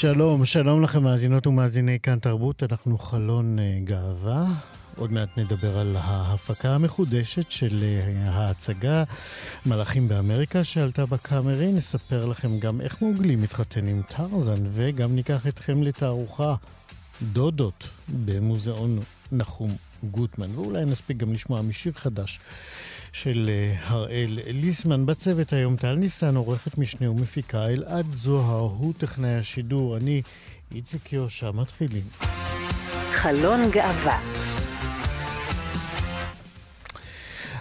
שלום, שלום לכם מאזינות ומאזיני כאן תרבות, אנחנו חלון uh, גאווה. עוד מעט נדבר על ההפקה המחודשת של uh, ההצגה מלאכים באמריקה שעלתה בקאמרי. נספר לכם גם איך מוגלי מתחתן עם טרזן, וגם ניקח אתכם לתערוכה דודות במוזיאון נחום גוטמן, ואולי נספיק גם לשמוע משיר חדש של אה, הראל ליסמן. בצוות היום טל ניסן, עורכת משנה ומפיקה, אלעד זוהר, הוא טכנאי השידור, אני איציק יושע, מתחילים. חלון גאווה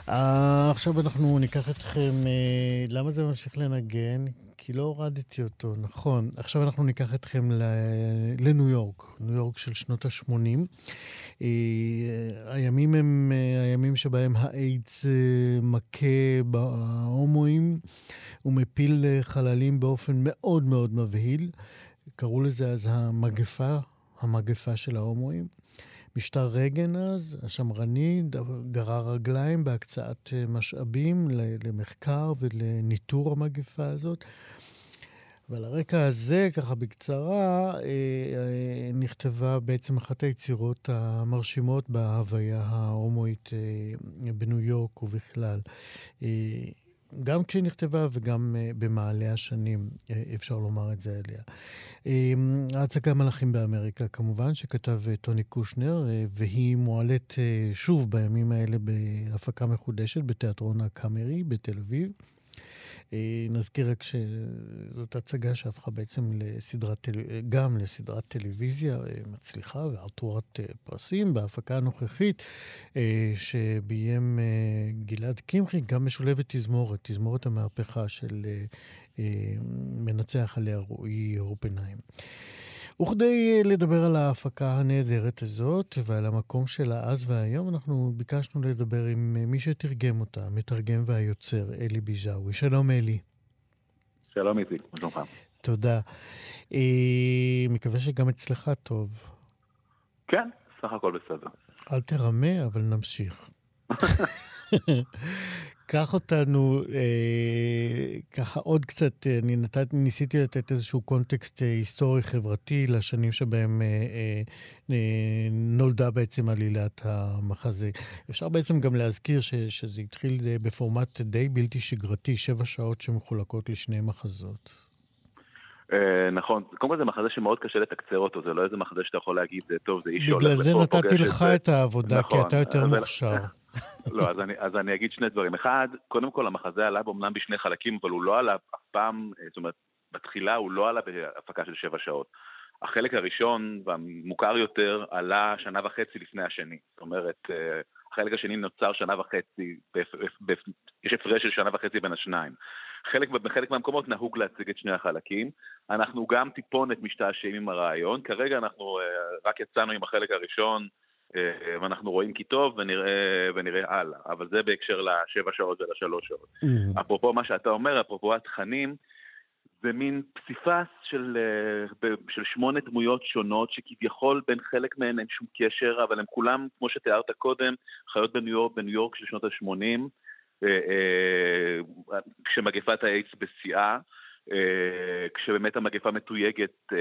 Uh, עכשיו אנחנו ניקח אתכם, uh, למה זה ממשיך לנגן? כי לא הורדתי אותו, נכון. עכשיו אנחנו ניקח אתכם לניו יורק, ניו יורק של שנות ה-80. אה, הימים הם אה, הימים שבהם האיידס אה, מכה בהומואים ומפיל חללים באופן מאוד מאוד מבהיל. קראו לזה אז המגפה, המגפה של ההומואים. משטר רייגן אז, השמרני, גרר רגליים בהקצאת משאבים למחקר ולניטור המגפה הזאת. ועל הרקע הזה, ככה בקצרה, אה, אה, נכתבה בעצם אחת היצירות המרשימות בהוויה ההומואית אה, בניו יורק ובכלל. גם כשהיא נכתבה וגם במעלה השנים, אפשר לומר את זה עליה. ההצגה מלאכים באמריקה, כמובן, שכתב טוני קושנר, והיא מועלית שוב בימים האלה בהפקה מחודשת בתיאטרון הקאמרי בתל אביב. אה, נזכיר רק שזאת הצגה שהפכה בעצם לסדרת, גם לסדרת טלוויזיה אה, מצליחה וארתורת אה, פרסים. בהפקה הנוכחית שביים גלעד קמחי, גם משולבת תזמורת, תזמורת המהפכה של מנצח עליה רועי אופנהיים. וכדי לדבר על ההפקה הנהדרת הזאת ועל המקום שלה אז והיום, אנחנו ביקשנו לדבר עם מי שתרגם אותה, המתרגם והיוצר, אלי ביז'אווי. שלום, אלי. שלום, איציק, מה שלומך? תודה. אה, מקווה שגם אצלך טוב. כן, סך הכל בסדר. אל תרמה, אבל נמשיך. קח אותנו אה, ככה עוד קצת, אה, אני נתת, ניסיתי לתת איזשהו קונטקסט אה, היסטורי-חברתי לשנים שבהם אה, אה, אה, נולדה בעצם עלילת המחזה. אפשר בעצם גם להזכיר ש, שזה התחיל אה, בפורמט די בלתי שגרתי, שבע שעות שמחולקות לשני מחזות. Uh, נכון, קודם כל זה מחזה שמאוד קשה לתקצר אותו, זה לא איזה מחזה שאתה יכול להגיד, טוב, זה איש שהולך לפה, בגלל זה נתתי לך את העבודה, נכון, כי אתה יותר מוכשר. לא, אז אני, אז אני אגיד שני דברים. אחד, קודם כל המחזה עלה באמנם בשני חלקים, אבל הוא לא עלה אף פעם, זאת אומרת, בתחילה הוא לא עלה בהפקה של שבע שעות. החלק הראשון והמוכר יותר עלה שנה וחצי לפני השני. זאת אומרת, אה, החלק השני נוצר שנה וחצי, יש הפרש של שנה וחצי בין השניים. חלק, בחלק מהמקומות נהוג להציג את שני החלקים. אנחנו גם טיפונת משתעשעים עם הרעיון. כרגע אנחנו אה, רק יצאנו עם החלק הראשון, אה, ואנחנו רואים כי טוב ונראה, ונראה הלאה. אבל זה בהקשר לשבע שעות ולשלוש שעות. Mm-hmm. אפרופו מה שאתה אומר, אפרופו התכנים, זה מין פסיפס של, אה, של שמונה דמויות שונות, שכביכול בין חלק מהן אין שום קשר, אבל הם כולם, כמו שתיארת קודם, חיות בניו יורק, בניו יורק של שנות ה-80, אה, כשמגפת האיידס בשיאה. כשבאמת המגפה מתויגת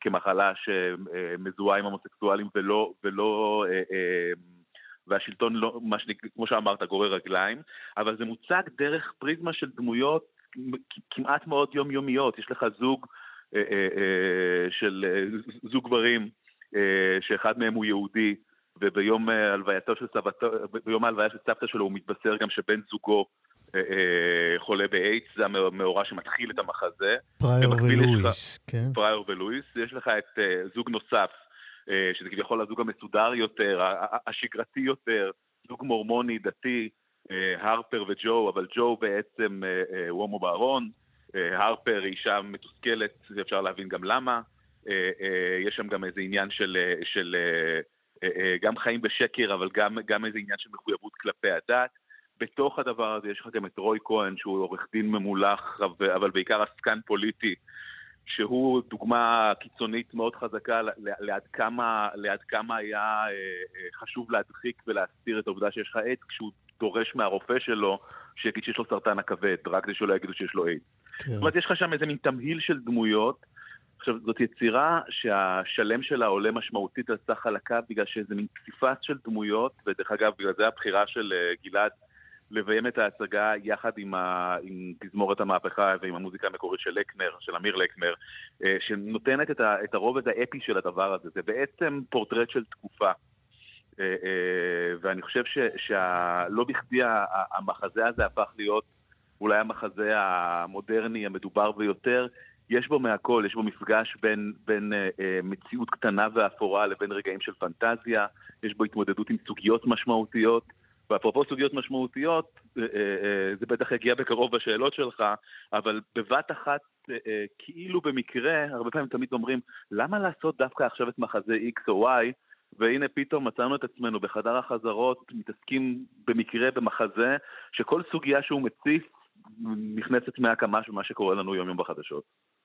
כמחלה שמזוהה עם הומוסקסואלים ולא, ולא והשלטון, לא, כמו שאמרת, גורר רגליים, אבל זה מוצג דרך פריזמה של דמויות כמעט מאוד יומיומיות. יש לך זוג של זוג גברים, שאחד מהם הוא יהודי, וביום הלווייתו של סבתו, ביום ההלוויה של סבתא שלו הוא מתבשר גם שבן זוגו אה, אה, חולה באיידס, זה המאורע שמתחיל את המחזה. פריור ולואיס, כן. פריור ולואיס. יש לך את אה, זוג נוסף, שזה כביכול הזוג המסודר יותר, השגרתי יותר, זוג מורמוני דתי, הרפר וג'ו, אבל ג'ו בעצם הוא הומו בארון, הרפר היא אישה מתוסכלת, אפשר להבין גם למה. יש שם גם איזה עניין של, של גם חיים בשקר, אבל גם, גם איזה עניין של מחויבות כלפי הדת. בתוך הדבר הזה יש לך גם את רוי כהן, שהוא עורך דין ממולח, אבל בעיקר עסקן פוליטי, שהוא דוגמה קיצונית מאוד חזקה ליד כמה, ליד כמה היה אה, אה, חשוב להדחיק ולהסתיר את העובדה שיש לך עד, כשהוא דורש מהרופא שלו שיגיד שיש לו סרטן הכבד, רק כדי שלא יגידו שיש לו עד. כן. זאת אומרת, יש לך שם איזה מין תמהיל של דמויות. עכשיו, זאת יצירה שהשלם שלה עולה משמעותית על סך חלקה בגלל שזה מין פסיפס של דמויות, ודרך אגב, בגלל זה הבחירה של אה, גלעד לביים את ההצגה יחד עם, ה... עם תזמורת המהפכה ועם המוזיקה המקורית של לקנר, של אמיר לקנר, אה, שנותנת את, ה... את הרובד האפי של הדבר הזה. זה בעצם פורטרט של תקופה. אה, ואני חושב. שלא בכדי המחזה הזה הפך להיות אולי המחזה המודרני, המדובר ביותר. יש בו מהכל, יש בו מפגש בין, בין אה, מציאות קטנה ואפורה לבין רגעים של פנטזיה, יש בו התמודדות עם סוגיות משמעותיות. ואפרופו סוגיות משמעותיות, אה, אה, אה, זה בטח יגיע בקרוב בשאלות שלך, אבל בבת אחת, כאילו במקרה, הרבה פעמים תמיד אומרים, למה לעשות דווקא עכשיו את מחזה X או Y, והנה פתאום מצאנו את עצמנו בחדר החזרות, מתעסקים במקרה במחזה, שכל סוגיה שהוא מציף נכנסת מהקמה של מה שקורה לנו יום יום בחדשות.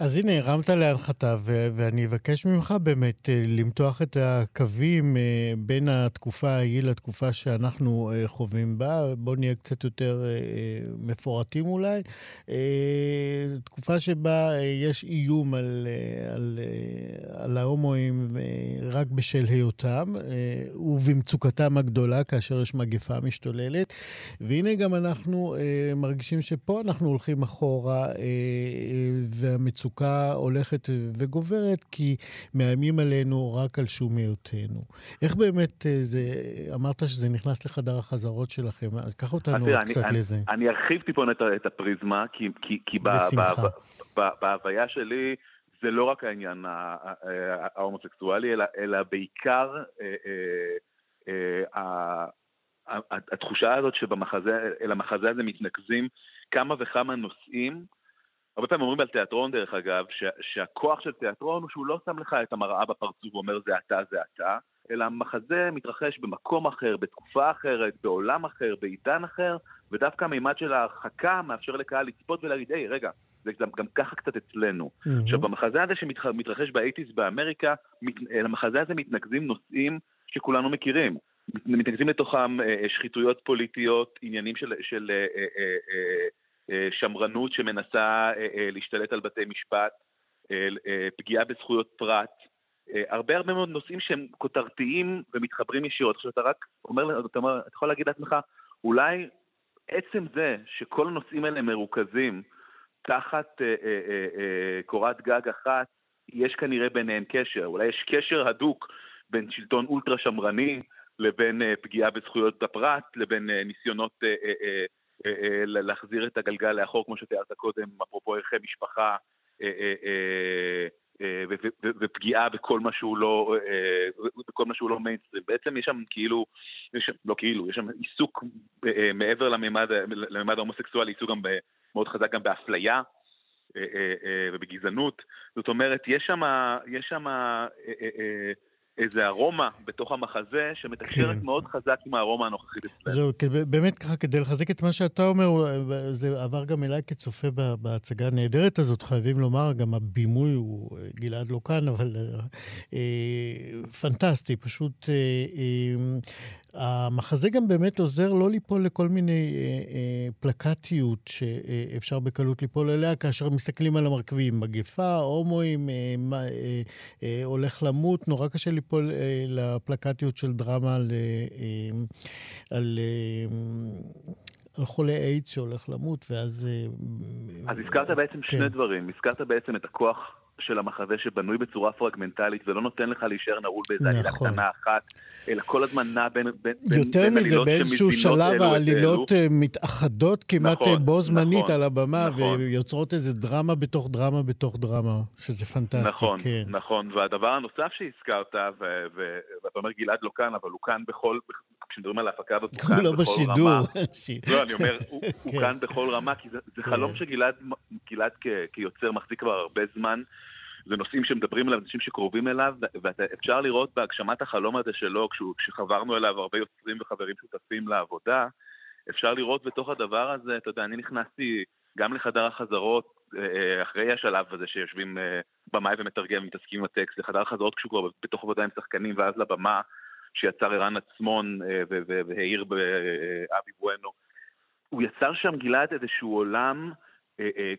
אז הנה, הרמת להנחתה, ו- ואני אבקש ממך באמת אה, למתוח את הקווים אה, בין התקופה ההיא לתקופה שאנחנו אה, חווים בה. בואו נהיה קצת יותר מפורטים אולי. תקופה שבה יש איום על, על, על ההומואים רק בשל היותם, ובמצוקתם הגדולה כאשר יש מגפה משתוללת. והנה גם אנחנו מרגישים שפה אנחנו הולכים אחורה, והמצוקה... המצוקה הולכת וגוברת, כי מאיימים עלינו רק על שום היותנו. איך באמת אה, זה, אמרת שזה נכנס לחדר החזרות שלכם, אז קח אותנו אז קצת אני, לזה. אני, ארחיב טיפון את, את הפריזמה, כי, כי, כי בהוויה שלי... זה לא רק העניין ההומוסקסואלי, אלא, אלא בעיקר אה, אה, התחושה הזאת שבמחזה, אל המחזה הזה מתנקזים כמה וכמה נושאים הרבה פעמים אומרים על תיאטרון, דרך אגב, ש, שהכוח של תיאטרון הוא שהוא לא שם לך את המראה בפרצוף ואומר זה אתה, זה אתה, אלא המחזה מתרחש במקום אחר, בתקופה אחרת, בעולם אחר, בעידן אחר, ודווקא המימד של ההרחקה מאפשר לקהל לצפות ולהגיד, היי, רגע, זה גם, גם ככה קצת אצלנו. Mm-hmm. עכשיו, במחזה הזה שמתרחש באייטיז באמריקה, מת, למחזה הזה מתנקזים נושאים שכולנו מכירים. מתנקזים לתוכם אה, שחיתויות פוליטיות, עניינים של, של אה, אה, אה, אה, שמרנות שמנסה אה, אה, להשתלט על בתי משפט, פגיעה בזכויות פרט, הרבה הרבה מאוד נושאים שהם כותרתיים ומתחברים ישירות. עכשיו אתה רק אומר, אתה, אומר, אתה יכול להגיד לעצמך, אולי עצם זה שכל הנושאים האלה מרוכזים תחת אה, אה, אה, קורת גג אחת, יש כנראה ביניהם קשר. אולי יש קשר הדוק בין שלטון אולטרה שמרני לבין אה, פגיעה בזכויות הפרט, לבין אה, ניסיונות אה, אה, אה, אה, להחזיר את הגלגל לאחור, כמו שתיארת קודם, אפרופו ערכי משפחה, אה, ופגיעה בכל מה שהוא לא, בכל מה שהוא לא מיינסטרים. בעצם יש שם כאילו, יש, לא כאילו, יש שם עיסוק מעבר לממד, לממד ההומוסקסואלי, עיסוק גם מאוד חזק גם באפליה ובגזענות. זאת אומרת, יש שם, יש שם איזה ארומה בתוך המחזה שמתקשרת כן. מאוד חזק עם הארומה הנוכחית אצלנו. זהו, באמת ככה, כדי לחזק את מה שאתה אומר, זה עבר גם אליי כצופה בהצגה הנהדרת הזאת, חייבים לומר, גם הבימוי הוא, גלעד לא כאן, אבל אה, אה פנטסטי, פשוט אה, אה, המחזה גם באמת עוזר לא ליפול לכל מיני אה, אה, פלקטיות שאפשר בקלות ליפול אליה כאשר מסתכלים על המרכיבים. מגפה, הומואים, אה, אה, אה, הולך למות, נורא קשה ליפול אה, לפלקטיות של דרמה על... אה, על אה, על חולה איידס שהולך למות, ואז... אה, אז הזכרת בעצם כן. שני דברים. הזכרת בעצם את הכוח של המחזה שבנוי בצורה פרגמנטלית ולא נותן לך להישאר נעול באיזה עלילה נכון. קטנה אחת, אלא כל הזמן נע בין, בין, יותר בין מזה, עלילות באיזשהו שמזינות שלב העלילות. אה, מתאחדות כמעט נכון, אה, בו זמנית נכון, על הבמה, נכון. ויוצרות איזה דרמה בתוך דרמה בתוך דרמה, שזה פנטסטי, נכון, כן. נכון, והדבר הנוסף שהזכרת, ואתה אומר גלעד לא כאן, אבל הוא כאן בכל, כשמדברים על ההפקה הזאת, הוא כאן לא בכל בשידור. רמה. לא, אני אומר, הוא, הוא כן. כאן בכל רמה, כי זה, זה כן. חלום שגלעד גלעד כ, כיוצר מחזיק כבר הרבה זמן. זה נושאים שמדברים עליו, אנשים שקרובים אליו, ואפשר לראות בהגשמת החלום הזה שלו, כשחברנו אליו הרבה יוצרים וחברים שותפים לעבודה, אפשר לראות בתוך הדבר הזה, אתה יודע, אני נכנסתי גם לחדר החזרות, אה, אחרי השלב הזה שיושבים אה, במאי ומתרגם ומתעסקים עם הטקסט, לחדר החזרות כשהוא כבר בתוך עבודה עם שחקנים, ואז לבמה שיצר ערן עצמון אה, והעיר באבי בואנו. הוא יצר שם, גלעד, איזשהו עולם אה, אה,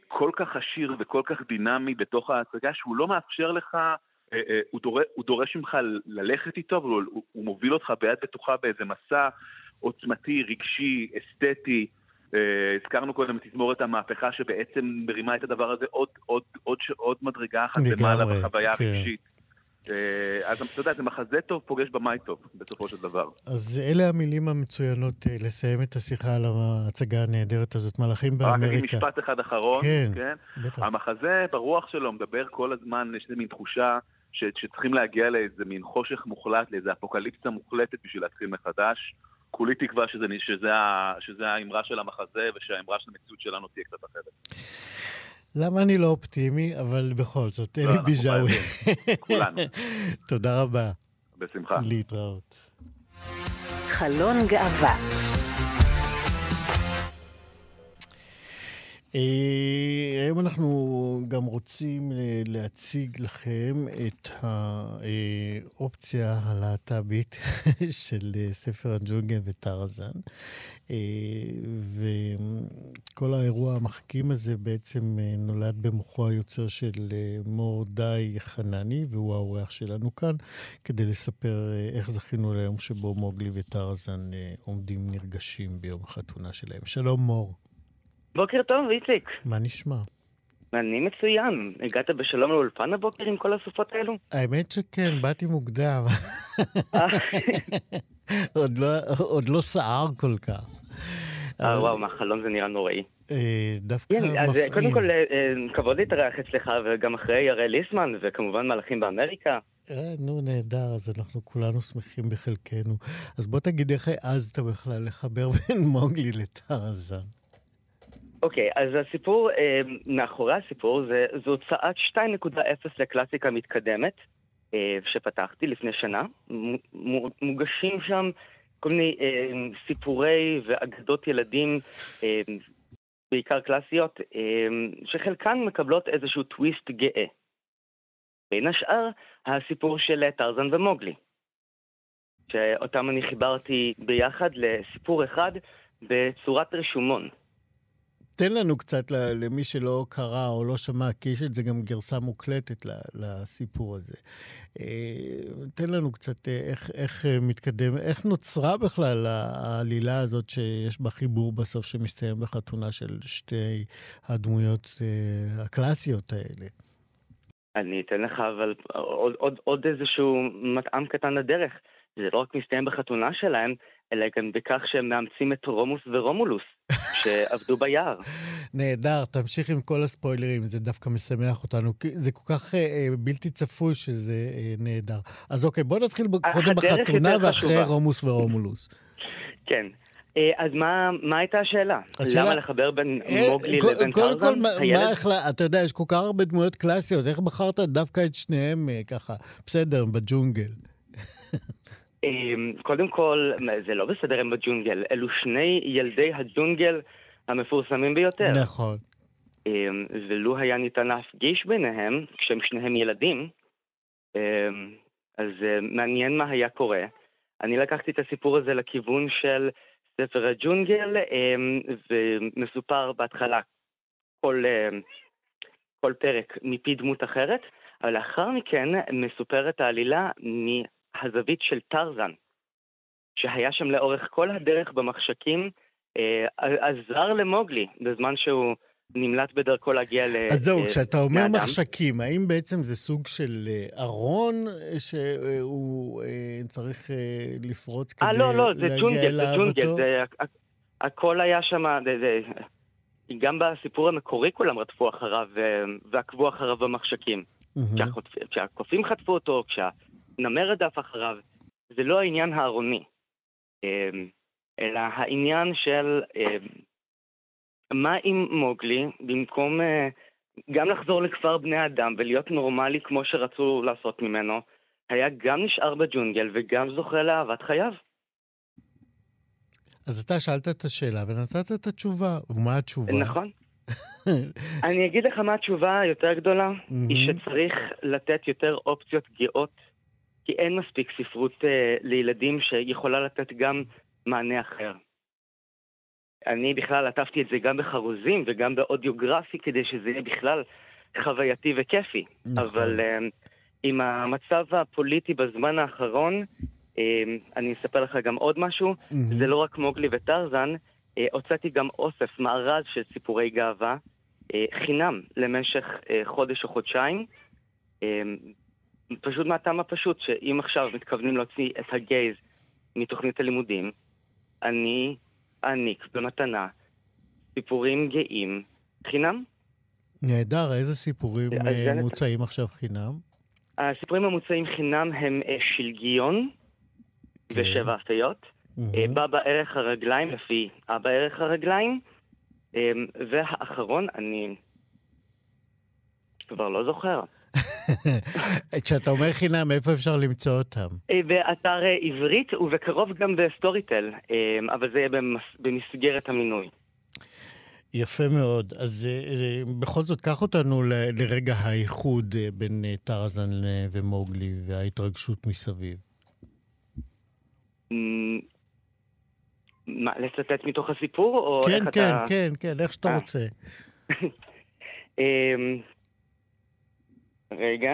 כל כך עשיר וכל כך דינמי בתוך ההצגה, שהוא לא מאפשר לך, אה, אה, הוא, דורש, הוא דורש ממך ללכת איתו, אבל הוא, הוא- מוביל אותך ביד בטוחה באיזה מסע עוצמתי, רגשי, אסתטי. אה, הזכרנו קודם את תזמורת המהפכה שבעצם מרימה את הדבר הזה עוד, עוד, עוד, עוד מדרגה אחת למעלה בחוויה כן. הרגשית. אה, אז אתה יודע, זה מחזה טוב פוגש במאי טוב, בסופו של דבר. אז אלה המילים המצוינות אה, לסיים את השיחה על ההצגה הנהדרת הזאת, מלאכים רק אגיד באמריקה. משפט אחד אחרון, כן. כן? בטח. המחזה ברוח שלו מדבר כל הזמן, יש איזה מין תחושה ש, שצריכים להגיע לאיזה מין חושך מוחלט, לאיזה אפוקליפסה מוחלטת בשביל להתחיל מחדש. כולי תקווה שזה, שזה, ה- שזה האמרה של המחזה ושהאמרה של המציאות שלנו תהיה קצת אחרת. למה אני לא אופטימי, אבל בכל זאת, אלי. חייבים. כולנו. תודה רבה. בשמחה. להתראות. חלון גאווה. אה, היום אנחנו גם רוצים אה, להציג לכם את האופציה הלהט"בית של אה, ספר הג'ונגל וטרזן. אה, וכל האירוע המחכים הזה בעצם אה, נולד במוחו היוצר של אה, מורדאי חנני, והוא האורח שלנו כאן, כדי לספר איך זכינו ליום שבו מוגלי וטרזן עומדים נרגשים ביום החתונה שלהם. שלום מור, בוקר טוב, איציק. מה נשמע? אני מצוין. הגעת בשלום לאולפן הבוקר עם כל הסופות האלו? האמת שכן, באתי מוקדם. אה, עוד לא, עוד לא סער כל כך. אה, וואו, מהחלון זה נראה נוראי. אה, דווקא כן, אז אה, מפעים. קודם כל, כבוד להתארח אצלך, וגם אחרי הראל ליסמן, וכמובן מלאכים באמריקה. נו, נהדר, אז אנחנו כולנו שמחים בחלקנו. אז בוא תגיד איך העזת בכלל לחבר בין מוגלי לטרזן. אוקיי, אז הסיפור, אה, מאחורי הסיפור, זה, זו הוצאת 2.0 לקלאסיקה מתקדמת, אה, שפתחתי לפני שנה. מוגשים שם כל מיני אה, סיפורי ואגדות ילדים, אה, בעיקר קלאסיות, אה, שחלקן מקבלות איזשהו טוויסט גאה. בין השאר, הסיפור של טרזן ומוגלי, שאותם אני חיברתי ביחד לסיפור אחד בצורת רשומון. תן לנו קצת למי שלא קרא או לא שמע, כי יש את זה גם גרסה מוקלטת לסיפור הזה. אה, תן לנו קצת אה, איך, איך אה, מתקדם, איך נוצרה בכלל העלילה הזאת שיש בה חיבור בסוף שמסתיים בחתונה של שתי הדמויות הקלאסיות האלה. אני אתן לך אבל עוד, עוד, עוד איזשהו מטעם קטן לדרך. זה לא רק מסתיים בחתונה שלהם, אלא גם בכך שהם מאמצים את רומוס ורומולוס, שעבדו ביער. נהדר, תמשיך עם כל הספוילרים, זה דווקא משמח אותנו. זה כל כך אה, אה, בלתי צפוי שזה אה, נהדר. אז אוקיי, בוא נתחיל ב- ה- קודם בחתונה ואחרי חשובה. רומוס ורומולוס. כן. אה, אז מה, מה הייתה השאלה? השאלה- למה לחבר בין אה, מוגלי קו- לבין קודם כל, הילד? מה החלטת? אתה יודע, יש כל כך הרבה דמויות קלאסיות, איך בחרת דווקא את שניהם אה, ככה? בסדר, בג'ונגל. אמ, קודם כל, זה לא בסדר הם בג'ונגל, אלו שני ילדי הג'ונגל המפורסמים ביותר. נכון. אמ, ולו היה ניתן להפגיש ביניהם, כשהם שניהם ילדים, אמ, אז אה, מעניין מה היה קורה. אני לקחתי את הסיפור הזה לכיוון של ספר הג'ונגל, ומסופר בהתחלה כל, אמ, כל פרק מפי דמות אחרת, אבל לאחר מכן מסופרת העלילה מהזווית של טרזן, שהיה שם לאורך כל הדרך במחשכים, אה, עזר למוגלי בזמן שהוא נמלט בדרכו להגיע ל... אז זהו, כשאתה אומר לאדם. מחשקים, האם בעצם זה סוג של אה, ארון אה, שהוא אה, צריך אה, לפרוץ כדי אה, לא, לא, זה להגיע ג'ונגל, זה ג'ונגל. זה, הכ- הכל היה שם, זה, זה, גם בסיפור המקורי כולם רדפו אחריו אה, ועקבו אחריו במחשקים. כשהחוטפ- כשהקופים חטפו אותו, כשהנמר רדף אחריו, זה לא העניין הארוני, אה, אלא העניין של אה, מה אם מוגלי, במקום אה, גם לחזור לכפר בני אדם ולהיות נורמלי כמו שרצו לעשות ממנו, היה גם נשאר בג'ונגל וגם זוכה לאהבת חייו. אז אתה שאלת את השאלה ונתת את התשובה. ומה התשובה? נכון. אני אגיד לך מה התשובה היותר גדולה, מהמם. היא שצריך לתת יותר אופציות גאות, כי אין מספיק ספרות אה, לילדים שיכולה לתת גם מענה אחר. אני בכלל עטפתי את זה גם בחרוזים וגם באודיוגרפי כדי שזה יהיה בכלל חווייתי וכיפי. נכון. אבל אה, עם המצב הפוליטי בזמן האחרון, אה, אני אספר לך גם עוד משהו, מהמם. זה לא רק מוגלי וטרזן, אה, הוצאתי גם אוסף, מארז של סיפורי גאווה, אה, חינם למשך אה, חודש או חודשיים. פשוט מהטעם הפשוט, שאם עכשיו מתכוונים להוציא את הגייז מתוכנית הלימודים, אני אעניק במתנה סיפורים גאים חינם. נהדר, איזה סיפורים אה, מוצאים עכשיו חינם? הסיפורים המוצאים חינם הם אה, שלגיון כן. ושבע אפיות. אה. בא בערך הרגליים לפי אבא ערך הרגליים, והאחרון, אני כבר לא זוכר. כשאתה אומר חינם, איפה אפשר למצוא אותם? אה, באתר אה, עברית ובקרוב גם בסטוריטל, אה, אבל זה יהיה במס- במסגרת המינוי. יפה מאוד. אז בכל זאת, קח אותנו ל- לרגע האיחוד בין טרזן ומוגלי וההתרגשות מסביב. מה, לצטט מתוך הסיפור, כן, כן, אתה... כן, כן, איך שאתה אה. רוצה. רגע.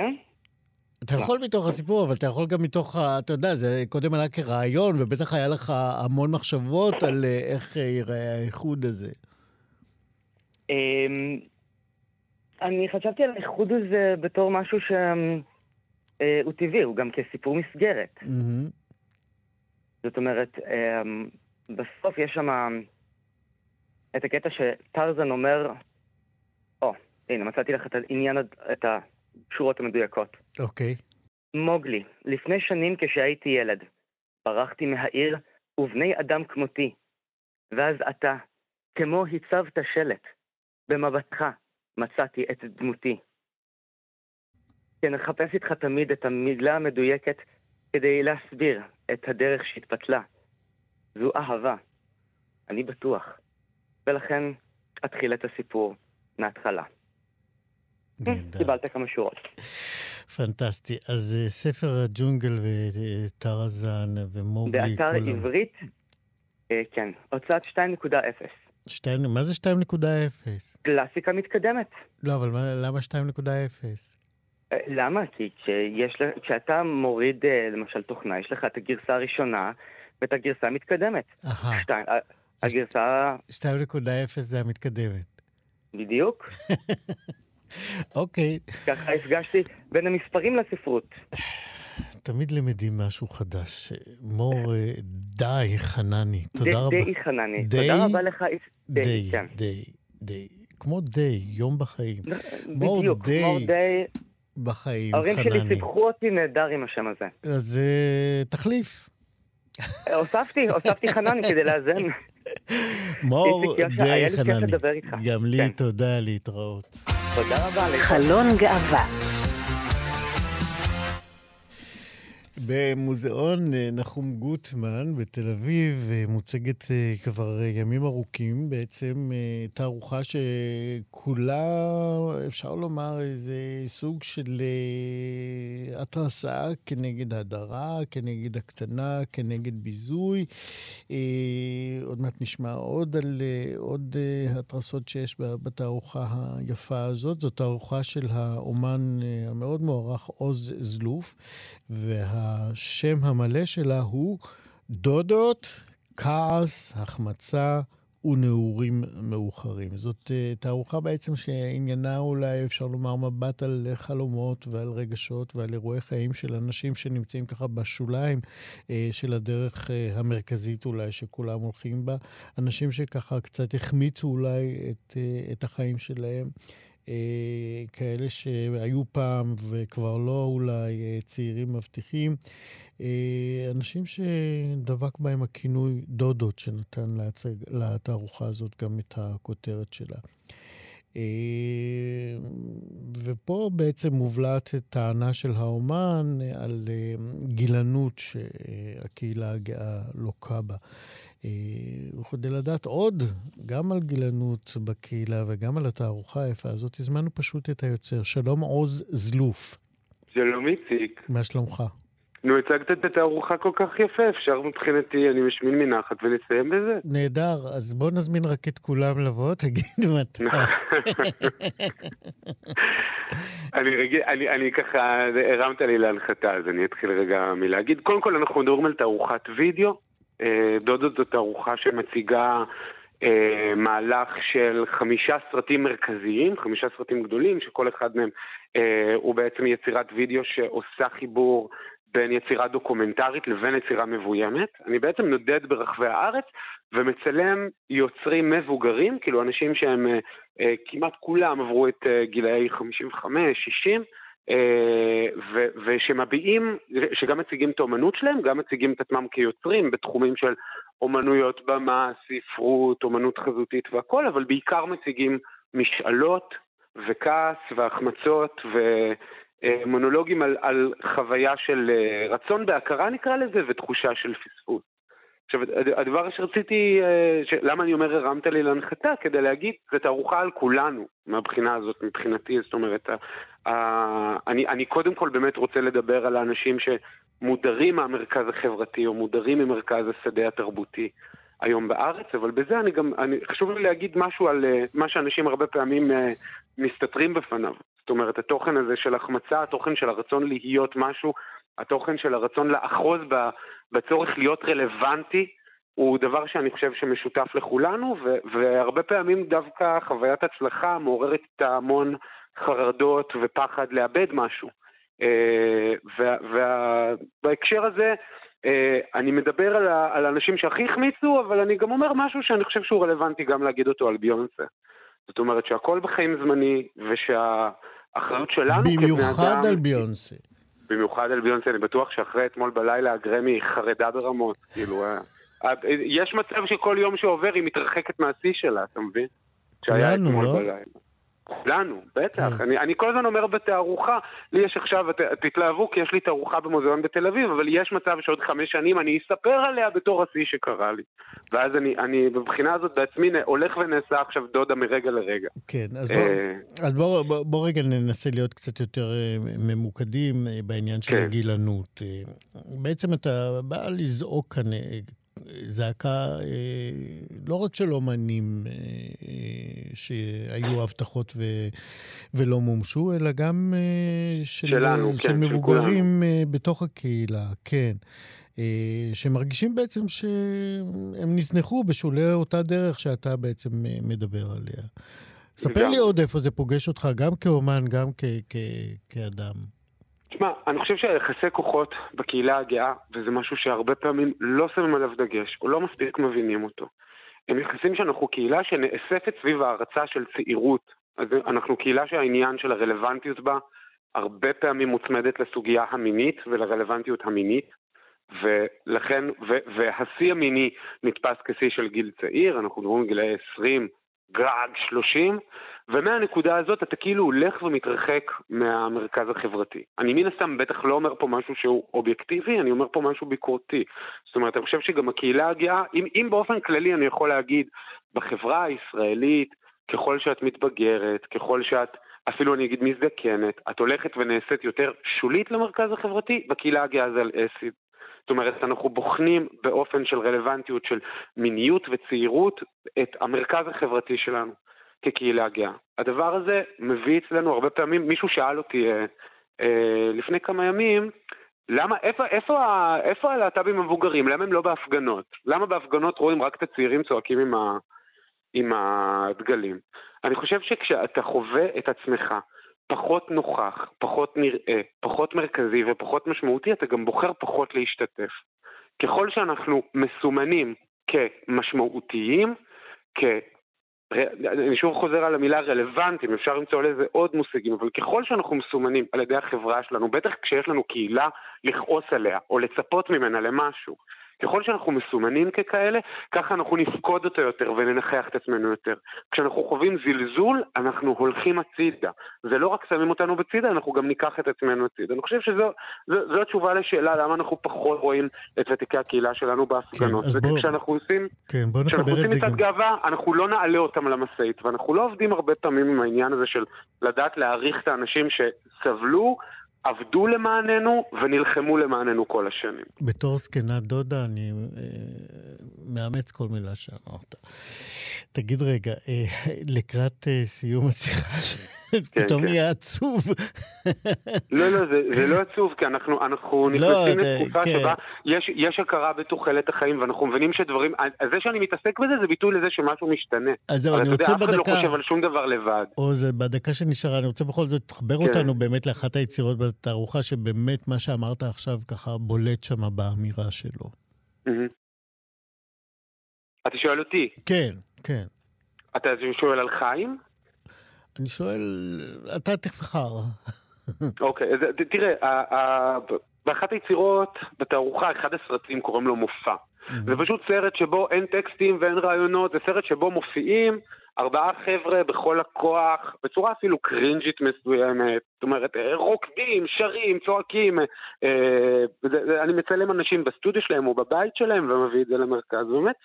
אתה יכול מתוך הסיפור, אבל אתה יכול גם מתוך, ה- אתה יודע, זה קודם עלה כרעיון, ובטח היה לך המון מחשבות על אה, איך אה, ייראה האיחוד הזה. אמ, אני חשבתי על האיחוד הזה בתור משהו שהוא טבעי, הוא גם כסיפור מסגרת. זאת אומרת, אמ, בסוף יש שם את הקטע שטרזן אומר, או, הנה, מצאתי לך את העניין, את השורות המדויקות. אוקיי. מוגלי, לפני שנים כשהייתי ילד, ברחתי מהעיר ובני אדם כמותי, ואז אתה, כמו הצבת שלט, במבטך מצאתי את דמותי. אחפש איתך תמיד את המילה המדויקת כדי להסביר את הדרך שהתפתלה. זו אהבה, אני בטוח, ולכן אתחיל את הסיפור מההתחלה. נהדר. קיבלת כמה שורות. פנטסטי. אז אה, ספר הג'ונגל וטרזן ומוגלי, באתר כולם. עברית, אה, כן, הוצאת 2.0. שתיים, מה זה 2.0? קלאסיקה מתקדמת. לא, אבל מה, למה 2.0? אה, למה? כי כשיש, כשאתה מוריד למשל תוכנה, יש לך את הגרסה הראשונה ואת הגרסה המתקדמת. אהה, הגרסה, 2.0 זה המתקדמת. בדיוק, אוקיי, ככה הפגשתי בין המספרים לספרות. תמיד למדים משהו חדש. מור, אה, די, חנני. תודה רבה. די חנני. תודה רבה לך. די, כן. די, די. כמו די, יום בחיים. מור בדיוק, די כמו די. בחיים, ההורים שלי חנני. סיפחו אותי נהדר עם השם הזה. אז אה, תחליף. אה, הוספתי, הוספתי חנני כדי לאזן. מור די, חנני. גם לי כן. תודה, להתראות. תודה רבה. חלון גאווה. במוזיאון אה, נחום גוטמן בתל אביב אה, מוצגת אה, כבר ימים ארוכים בעצם תערוכה שכולה, אפשר לומר, איזה סוג של התרסה כנגד הדרה, כנגד הקטנה, כנגד ביזוי. עוד מעט נשמע עוד על עוד התרסות שיש בתערוכה היפה הזאת. זו תערוכה של האומן המאוד מוערך עוז זלוף. והשם המלא שלה הוא דודות, כעס, החמצה ונעורים מאוחרים. זאת uh, תערוכה בעצם שעניינה אולי, אפשר לומר, מבט על חלומות ועל רגשות ועל אירועי חיים של אנשים שנמצאים ככה בשוליים uh, של הדרך uh, המרכזית אולי שכולם הולכים בה. אנשים שככה קצת החמיצו אולי את, את החיים שלהם. אה, כאלה שהיו פעם וכבר לא אולי אה, צעירים מבטיחים, אה, אנשים שדבק בהם הכינוי דודות, שנתן להצג, לתערוכה הזאת גם את הכותרת שלה. ופה בעצם מובלעת טענה של האומן על גילנות שהקהילה הגאה לוקה בה. וכדי לדעת עוד, גם על גילנות בקהילה וגם על התערוכה היפה הזאת, הזמנו פשוט את היוצר. שלום עוז זלוף. שלום איציק. מה שלומך? נו, הצגת את התערוכה כל כך יפה, אפשר מבחינתי, אני משמין מנחת ונסיים בזה. נהדר, אז בוא נזמין רק את כולם לבוא, תגיד מתי. אני, רגיל, אני, אני ככה, הרמת לי להנחתה, אז אני אתחיל רגע מלהגיד. קודם כל, אנחנו מדברים על תערוכת וידאו. אה, דודו זאת תערוכה שמציגה אה, מהלך של חמישה סרטים מרכזיים, חמישה סרטים גדולים, שכל אחד מהם אה, הוא בעצם יצירת וידאו שעושה חיבור בין יצירה דוקומנטרית לבין יצירה מבוימת. אני בעצם נודד ברחבי הארץ ומצלם יוצרים מבוגרים, כאילו אנשים שהם כמעט כולם עברו את גילאי 55, 60, אה, ושמביעים, שגם מציגים את האומנות שלהם, גם מציגים את עצמם כיוצרים בתחומים של אומנויות במה, ספרות, אומנות חזותית והכל, אבל בעיקר מציגים משאלות וכעס והחמצות ומונולוגים על, על חוויה של אה, רצון בהכרה נקרא לזה ותחושה של פספוס. עכשיו, הדבר שרציתי, אה, למה אני אומר הרמת לי להנחתה? כדי להגיד, זו תערוכה על כולנו מהבחינה הזאת, מבחינתי, זאת אומרת, אני, אני קודם כל באמת רוצה לדבר על האנשים שמודרים מהמרכז החברתי או מודרים ממרכז השדה התרבותי היום בארץ, אבל בזה אני גם, אני, חשוב לי להגיד משהו על אה, מה שאנשים הרבה פעמים אה, מסתתרים בפניו. זאת אומרת, התוכן הזה של החמצה, התוכן של הרצון להיות משהו, התוכן של הרצון לאחוז בצורך להיות רלוונטי, הוא דבר שאני חושב שמשותף לכולנו, והרבה פעמים דווקא חוויית הצלחה מעוררת את ההמון חרדות ופחד לאבד משהו. אה, ובהקשר הזה, אה, אני מדבר על, על האנשים שהכי החמיצו, אבל אני גם אומר משהו שאני חושב שהוא רלוונטי גם להגיד אותו על ביונסה. זאת אומרת שהכל בחיים זמני, ושהאחריות שלנו כבני אדם... במיוחד על ביונסה. במיוחד על ביונסה, אני בטוח שאחרי אתמול בלילה הגרמי חרדה ברמות, כאילו... אה, יש מצב שכל יום שעובר היא מתרחקת מהשיא שלה, אתה מבין? כולנו, לא? בלילה. לנו, בטח. כן. אני, אני כל הזמן אומר בתערוכה, לי יש עכשיו, ת, תתלהבו כי יש לי תערוכה במוזיאון בתל אביב, אבל יש מצב שעוד חמש שנים אני אספר עליה בתור השיא שקרה לי. ואז אני, אני בבחינה הזאת בעצמי הולך ונעשה עכשיו דודה מרגע לרגע. כן, אז בוא, אה, בוא, בוא, בוא רגע ננסה להיות קצת יותר אה, ממוקדים אה, בעניין של כן. הגילנות. בעצם אתה בא לזעוק כאן זעקה אה, לא רק של אומנים אה, אה, שהיו הבטחות ו, ולא מומשו, אלא גם של, שלנו, של כן, מבוגרים של בתוך הקהילה, כן. שמרגישים בעצם שהם נזנחו בשולי אותה דרך שאתה בעצם מדבר עליה. ספר לי עוד איפה זה פוגש אותך, גם כאומן, גם כ- כ- כאדם. תשמע, אני חושב שהיחסי כוחות בקהילה הגאה, וזה משהו שהרבה פעמים לא שמים עליו דגש, או לא מספיק מבינים אותו, הם יחסים שאנחנו קהילה שנאספת סביב הערצה של צעירות. אז אנחנו קהילה שהעניין של הרלוונטיות בה הרבה פעמים מוצמדת לסוגיה המינית ולרלוונטיות המינית, ולכן, והשיא המיני נתפס כשיא של גיל צעיר, אנחנו מדברים גילאי 20, גג 30, ומהנקודה הזאת אתה כאילו הולך ומתרחק מהמרכז החברתי. אני מן הסתם בטח לא אומר פה משהו שהוא אובייקטיבי, אני אומר פה משהו ביקורתי. זאת אומרת, אני חושב שגם הקהילה הגאה, אם, אם באופן כללי אני יכול להגיד, בחברה הישראלית, ככל שאת מתבגרת, ככל שאת, אפילו אני אגיד מזדקנת, את הולכת ונעשית יותר שולית למרכז החברתי, בקהילה הגאה זה על אסיד. זאת אומרת, אנחנו בוחנים באופן של רלוונטיות של מיניות וצעירות את המרכז החברתי שלנו. כקהילה גאה. הדבר הזה מביא אצלנו הרבה פעמים, מישהו שאל אותי אה, אה, לפני כמה ימים, למה, איפה, איפה, איפה הלהט"בים המבוגרים? למה הם לא בהפגנות? למה בהפגנות רואים רק את הצעירים צועקים עם, ה, עם הדגלים. אני חושב שכשאתה חווה את עצמך פחות נוכח, פחות נראה, פחות מרכזי ופחות משמעותי, אתה גם בוחר פחות להשתתף. ככל שאנחנו מסומנים כמשמעותיים, כ... אני שוב חוזר על המילה רלוונטיים, אפשר למצוא לזה עוד מושגים, אבל ככל שאנחנו מסומנים על ידי החברה שלנו, בטח כשיש לנו קהילה לכעוס עליה או לצפות ממנה למשהו, ככל שאנחנו מסומנים ככאלה, ככה אנחנו נפקוד אותו יותר וננכח את עצמנו יותר. כשאנחנו חווים זלזול, אנחנו הולכים הצידה. זה לא רק שמים אותנו בצידה, אנחנו גם ניקח את עצמנו הצידה. אני חושב שזו התשובה לשאלה למה אנחנו פחות רואים את ותיקי הקהילה שלנו בהפגנות. כן, וכשאנחנו בוא... עושים, כן, בוא זה גם. מצעד גאווה, אנחנו לא נעלה אותם למשאית, ואנחנו לא עובדים הרבה פעמים עם העניין הזה של לדעת להעריך את האנשים שסבלו. עבדו למעננו ונלחמו למעננו כל השנים. בתור זקנת דודה אני אה, מאמץ כל מילה שאמרת. תגיד רגע, אה, לקראת אה, סיום השיחה, כן, פתאום כן. נהיה עצוב. לא, לא, זה, זה לא עצוב, כי אנחנו, אנחנו לא, נכנסים לתקופה כן. שבה יש, יש הכרה בתוחלת החיים, ואנחנו מבינים שדברים, זה שאני מתעסק בזה, זה ביטוי לזה שמשהו משתנה. אז זהו, אני רוצה בדקה... אף אחד לא חושב על שום דבר לבד. או זה בדקה שנשארה, אני רוצה בכל זאת לחבר כן. אותנו באמת לאחת היצירות בתערוכה, שבאמת מה שאמרת עכשיו ככה בולט שם באמירה שלו. אתה שואל אותי? כן, כן. אתה שואל על חיים? אני שואל, אתה תבחר. אוקיי, אז תראה, באחת היצירות, בתערוכה, אחד הסרטים קוראים לו מופע. זה פשוט סרט שבו אין טקסטים ואין רעיונות, זה סרט שבו מופיעים ארבעה חבר'ה בכל הכוח, בצורה אפילו קרינג'ית מסוימת, זאת אומרת, רוקדים, שרים, צועקים. אה, אני מצלם אנשים בסטודיו שלהם או בבית שלהם ומביא את זה למרכז. באמת,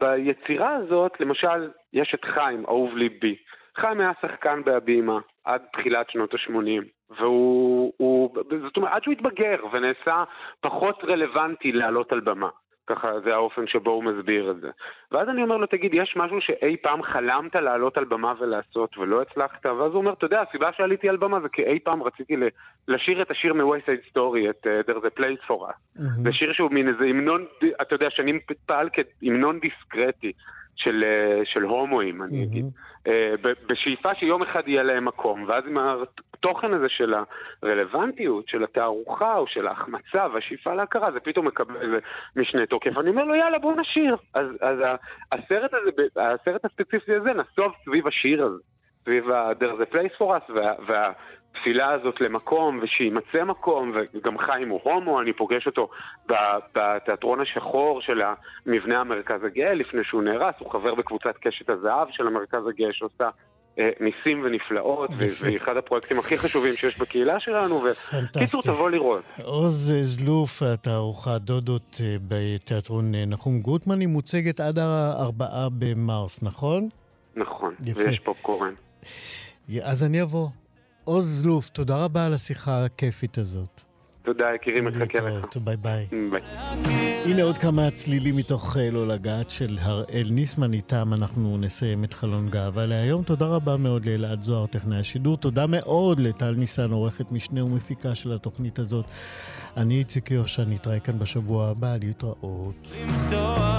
ביצירה הזאת, למשל, יש את חיים, אהוב ליבי. חיים היה שחקן בהבימה עד תחילת שנות ה-80, והוא, הוא, זאת אומרת, עד שהוא התבגר ונעשה פחות רלוונטי לעלות על במה. ככה זה האופן שבו הוא מסביר את זה. ואז אני אומר לו, תגיד, יש משהו שאי פעם חלמת לעלות על במה ולעשות ולא הצלחת? ואז הוא אומר, אתה יודע, הסיבה שעליתי על במה זה כי אי פעם רציתי לשיר את השיר מ-Wayside Story, את uh, There's a Place for Us. Mm-hmm. זה שיר שהוא מין איזה המנון, אתה יודע, שנים פעל כהמנון דיסקרטי. של, אה, של הומואים, אני אגיד. אה, בשאיפה שיום אחד יהיה להם מקום, ואז עם התוכן הזה של הרלוונטיות, של התערוכה או של ההחמצה והשאיפה להכרה, זה פתאום מקבל איזה משנה תוקף. אני אומר לו, יאללה, בוא נשיר. אז, אז הסרט הזה, הסרט הספציפי הזה נסוב סביב השיר הזה, סביב ה-There's a place for us וה... וה התפילה הזאת למקום, ושיימצא מקום, וגם חיים הוא הומו, אני פוגש אותו בתיאטרון השחור של המבנה המרכז הגאה לפני שהוא נהרס, הוא חבר בקבוצת קשת הזהב של המרכז הגאה שעושה אה, ניסים ונפלאות, והיא אחד הפרויקטים הכי חשובים שיש בקהילה שלנו, וקיצור, תבוא לראות. עוז זלוף, התערוכה דודות אה, בתיאטרון אה, נחום גוטמן, היא מוצגת עד הארבעה במרס, נכון? נכון. ויש פופקורן. אז אני אבוא. עוז זלוף, תודה רבה על השיחה הכיפית הזאת. תודה, יקירי, מחכה לך. ביי ביי. ביי. הנה עוד כמה צלילים מתוך אה, לא לגעת של הראל ניסמן, איתם אנחנו נסיים את חלון גאווה להיום. תודה רבה מאוד לאלעד זוהר, טכנאי השידור. תודה מאוד לטל ניסן, עורכת משנה ומפיקה של התוכנית הזאת. אני איציק יושע, נתראה כאן בשבוע הבא, להתראות. למתוח